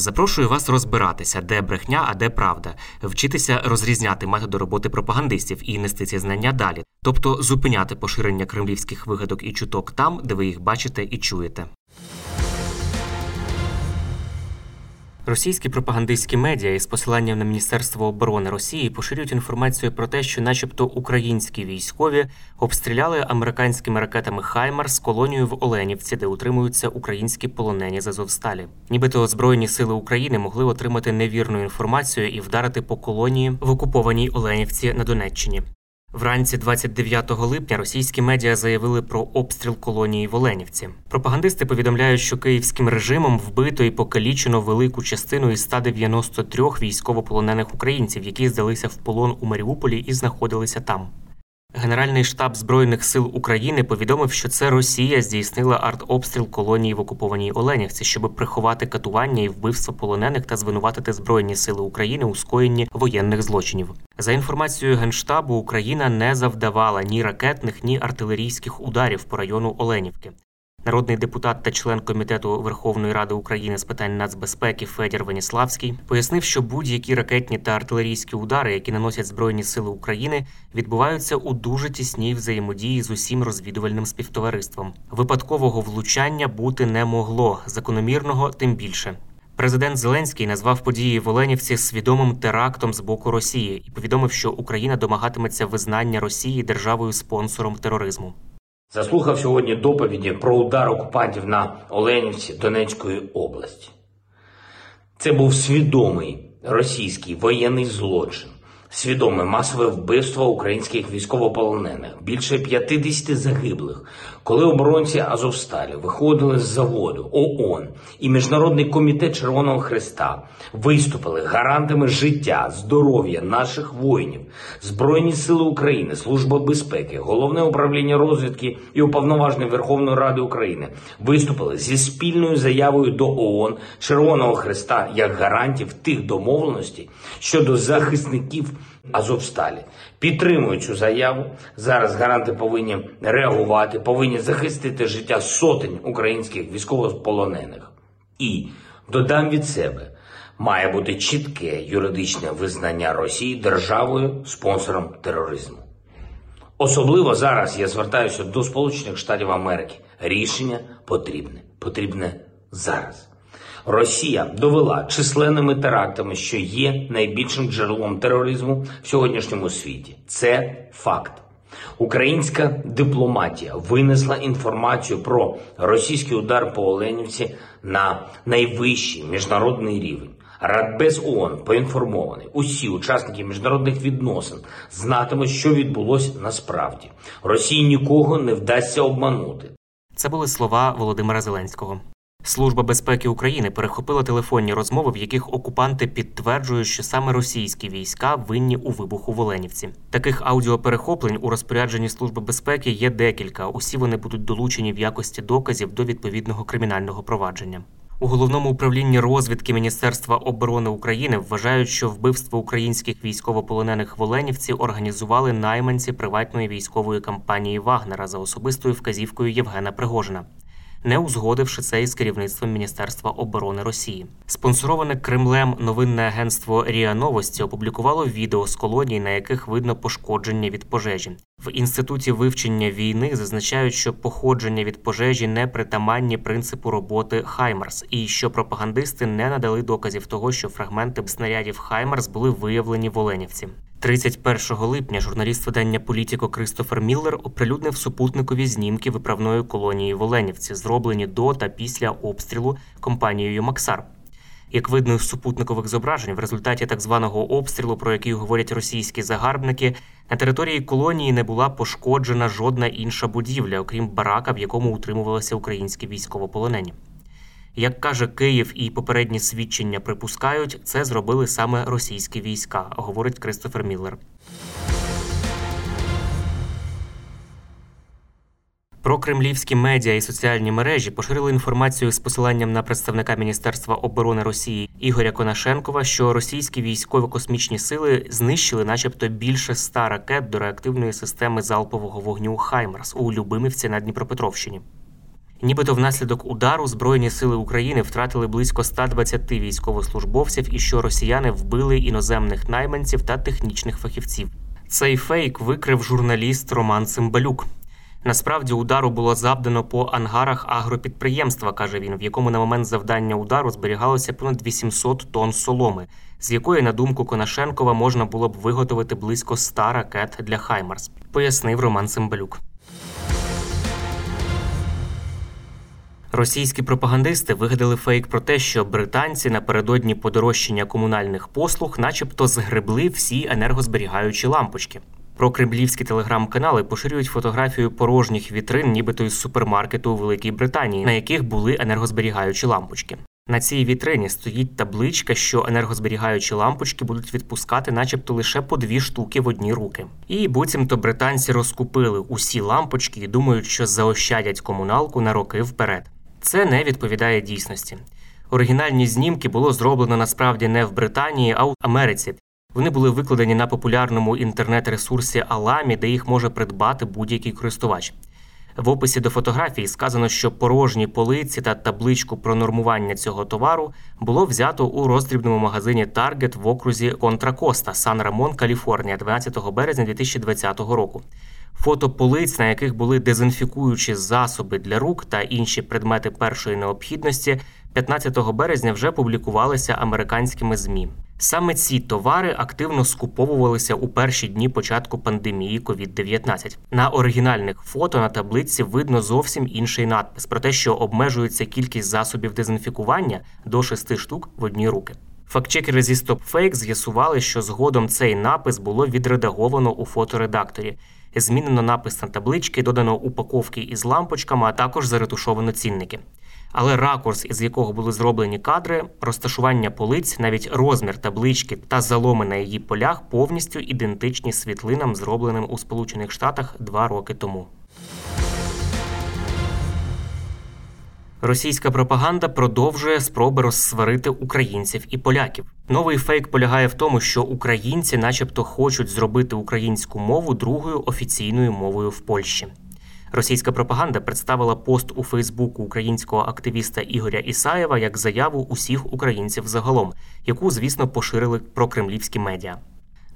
Запрошую вас розбиратися, де брехня, а де правда, вчитися розрізняти методи роботи пропагандистів і нести ці знання далі, тобто зупиняти поширення кремлівських вигадок і чуток там, де ви їх бачите і чуєте. Російські пропагандистські медіа із посиланням на Міністерство оборони Росії поширюють інформацію про те, що, начебто, українські військові обстріляли американськими ракетами Хаймарс колонію в Оленівці, де утримуються українські полонені з Азовсталі. Нібито Збройні сили України могли отримати невірну інформацію і вдарити по колонії в окупованій Оленівці на Донеччині. Вранці 29 липня російські медіа заявили про обстріл колонії в Оленівці. Пропагандисти повідомляють, що київським режимом вбито і покалічено велику частину із 193 військовополонених українців, які здалися в полон у Маріуполі і знаходилися там. Генеральний штаб Збройних сил України повідомив, що це Росія здійснила артобстріл колонії в окупованій Оленівці, щоб приховати катування і вбивство полонених та звинуватити Збройні сили України у скоєнні воєнних злочинів. За інформацією Генштабу, Україна не завдавала ні ракетних, ні артилерійських ударів по району Оленівки. Народний депутат та член комітету Верховної Ради України з питань нацбезпеки Федір Веніславський пояснив, що будь-які ракетні та артилерійські удари, які наносять Збройні сили України, відбуваються у дуже тісній взаємодії з усім розвідувальним співтовариством. Випадкового влучання бути не могло, закономірного тим більше. Президент Зеленський назвав події в Оленівці свідомим терактом з боку Росії і повідомив, що Україна домагатиметься визнання Росії державою спонсором тероризму. Заслухав сьогодні доповіді про удар окупантів на Оленівці Донецької області. Це був свідомий російський воєнний злочин, свідоме масове вбивство українських військовополонених, більше 50 загиблих, коли оборонці Азовсталі виходили з заводу ООН і Міжнародний комітет Червоного Христа виступили гарантами життя, здоров'я наших воїнів, Збройні Сили України, Служба безпеки, Головне управління розвідки і уповноважений Верховної Ради України виступили зі спільною заявою до ООН Червоного Христа як гарантів тих домовленостей щодо захисників Азовсталі. Підтримую цю заяву. Зараз гаранти повинні реагувати, повинні захистити життя сотень українських військовополонених. І додам від себе. Має бути чітке юридичне визнання Росії державою спонсором тероризму. Особливо зараз я звертаюся до Сполучених Штатів Америки. Рішення потрібне. Потрібне зараз. Росія довела численними терактами, що є найбільшим джерелом тероризму в сьогоднішньому світі. Це факт. Українська дипломатія винесла інформацію про російський удар по Оленівці на найвищий міжнародний рівень. Радбез ООН поінформований. Усі учасники міжнародних відносин знатимуть, що відбулося насправді. Росії нікого не вдасться обманути. Це були слова Володимира Зеленського. Служба безпеки України перехопила телефонні розмови, в яких окупанти підтверджують, що саме російські війська винні у вибуху в Оленівці. Таких аудіоперехоплень у розпорядженні Служби безпеки є декілька. Усі вони будуть долучені в якості доказів до відповідного кримінального провадження. У головному управлінні розвідки Міністерства оборони України вважають, що вбивство українських військовополонених в Оленівці організували найманці приватної військової компанії Вагнера за особистою вказівкою Євгена Пригожина. Не узгодивши це із керівництвом Міністерства оборони Росії. Спонсороване Кремлем новинне агентство Ріа Новості опублікувало відео з колоній, на яких видно пошкодження від пожежі. В інституті вивчення війни зазначають, що походження від пожежі не притаманні принципу роботи Хаймарс, і що пропагандисти не надали доказів того, що фрагменти снарядів Хаймарс були виявлені в Оленівці. 31 липня журналіст видання Політіко Кристофер Міллер оприлюднив супутникові знімки виправної колонії в Оленівці, зроблені до та після обстрілу компанією Максар. Як видно з супутникових зображень, в результаті так званого обстрілу, про який говорять російські загарбники, на території колонії не була пошкоджена жодна інша будівля, окрім барака, в якому утримувалися українські військовополонені. Як каже Київ і попередні свідчення припускають, це зробили саме російські війська, говорить Кристофер Міллер. Про кремлівські медіа і соціальні мережі поширили інформацію з посиланням на представника Міністерства оборони Росії Ігоря Конашенкова, що російські військово-космічні сили знищили, начебто, більше ста ракет до реактивної системи залпового вогню Хаймарс у Любимівці на Дніпропетровщині. Нібито внаслідок удару Збройні сили України втратили близько 120 військовослужбовців і що росіяни вбили іноземних найманців та технічних фахівців. Цей фейк викрив журналіст Роман Цимбалюк. Насправді удару було завдано по ангарах агропідприємства, каже він, в якому на момент завдання удару зберігалося понад 800 тонн соломи, з якої, на думку Конашенкова, можна було б виготовити близько 100 ракет для Хаймарс, пояснив Роман Цимбалюк. Російські пропагандисти вигадали фейк про те, що британці напередодні подорожчання комунальних послуг, начебто, згребли всі енергозберігаючі лампочки. Про кремлівські телеграм-канали поширюють фотографію порожніх вітрин, нібито із супермаркету у Великій Британії, на яких були енергозберігаючі лампочки. На цій вітрині стоїть табличка, що енергозберігаючі лампочки будуть відпускати, начебто, лише по дві штуки в одні руки. І буцімто британці розкупили усі лампочки і думають, що заощадять комуналку на роки вперед. Це не відповідає дійсності. Оригінальні знімки було зроблено насправді не в Британії, а в Америці. Вони були викладені на популярному інтернет-ресурсі Аламі, де їх може придбати будь-який користувач. В описі до фотографії сказано, що порожні полиці та табличку про нормування цього товару було взято у роздрібному магазині Target в окрузі Контра Коста, Сан Рамон, Каліфорнія, 12 березня 2020 року. Фото полиць, на яких були дезінфікуючі засоби для рук та інші предмети першої необхідності, 15 березня вже публікувалися американськими змі. Саме ці товари активно скуповувалися у перші дні початку пандемії COVID-19. На оригінальних фото на таблиці видно зовсім інший надпис про те, що обмежується кількість засобів дезінфікування до 6 штук в одні руки. Фактчекери зі StopFake з'ясували, що згодом цей напис було відредаговано у фоторедакторі. Змінено напис на таблички, додано упаковки із лампочками, а також заретушовано цінники. Але ракурс, із якого були зроблені кадри, розташування полиць, навіть розмір таблички та заломи на її полях повністю ідентичні світлинам, зробленим у Сполучених Штатах два роки тому. Російська пропаганда продовжує спроби розсварити українців і поляків. Новий фейк полягає в тому, що українці, начебто, хочуть зробити українську мову другою офіційною мовою в Польщі. Російська пропаганда представила пост у Фейсбуку українського активіста Ігоря Ісаєва як заяву усіх українців загалом, яку, звісно, поширили про кремлівські медіа.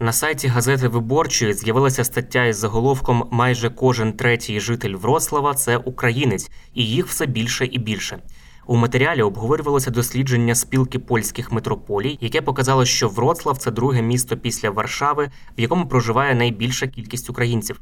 На сайті газети Виборчої з'явилася стаття із заголовком Майже кожен третій житель Вроцлава це українець, і їх все більше і більше. У матеріалі обговорювалося дослідження спілки польських метрополій, яке показало, що Вроцлав це друге місто після Варшави, в якому проживає найбільша кількість українців.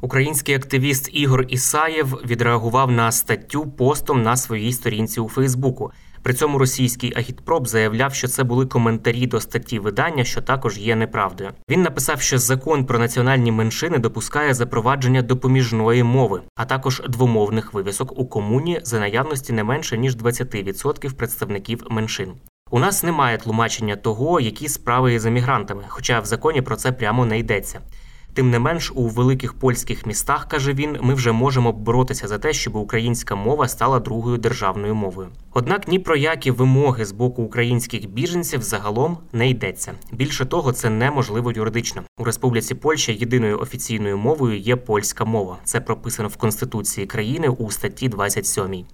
Український активіст Ігор Ісаєв відреагував на статтю постом на своїй сторінці у Фейсбуку. При цьому російський агітпроп заявляв, що це були коментарі до статті видання, що також є неправдою. Він написав, що закон про національні меншини допускає запровадження допоміжної мови, а також двомовних вивісок у комуні за наявності не менше ніж 20% представників меншин. У нас немає тлумачення того, які справи з емігрантами, хоча в законі про це прямо не йдеться. Тим не менш, у великих польських містах, каже він, ми вже можемо боротися за те, щоб українська мова стала другою державною мовою. Однак ні про які вимоги з боку українських біженців загалом не йдеться. Більше того, це неможливо юридично. У Республіці Польща єдиною офіційною мовою є польська мова. Це прописано в Конституції країни у статті 27.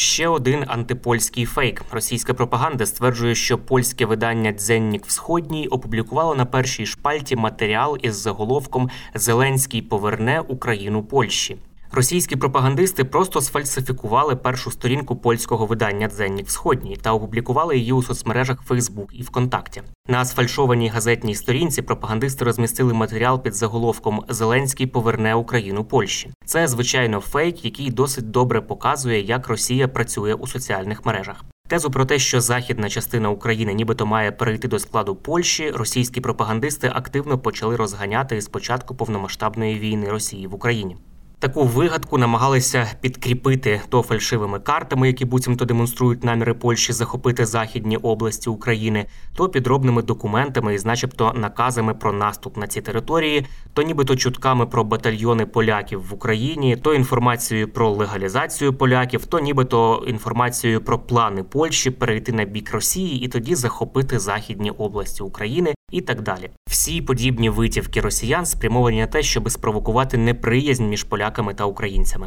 Ще один антипольський фейк. Російська пропаганда стверджує, що польське видання Дзеннік Всходній опублікувало на першій шпальті матеріал із заголовком Зеленський поверне Україну Польщі. Російські пропагандисти просто сфальсифікували першу сторінку польського видання Дзеннік Всходній та опублікували її у соцмережах Фейсбук і ВКонтакті. На сфальшованій газетній сторінці пропагандисти розмістили матеріал під заголовком Зеленський поверне Україну Польщі. Це звичайно фейк, який досить добре показує, як Росія працює у соціальних мережах. Тезу про те, що західна частина України нібито має перейти до складу Польщі, російські пропагандисти активно почали розганяти з початку повномасштабної війни Росії в Україні. Таку вигадку намагалися підкріпити то фальшивими картами, які буцімто демонструють наміри Польщі захопити західні області України, то підробними документами із, начебто, наказами про наступ на ці території, то нібито чутками про батальйони поляків в Україні, то інформацією про легалізацію поляків, то нібито інформацією про плани Польщі перейти на бік Росії і тоді захопити західні області України і так далі. Всі подібні витівки росіян спрямовані на те, щоб спровокувати неприязнь між поляками та українцями.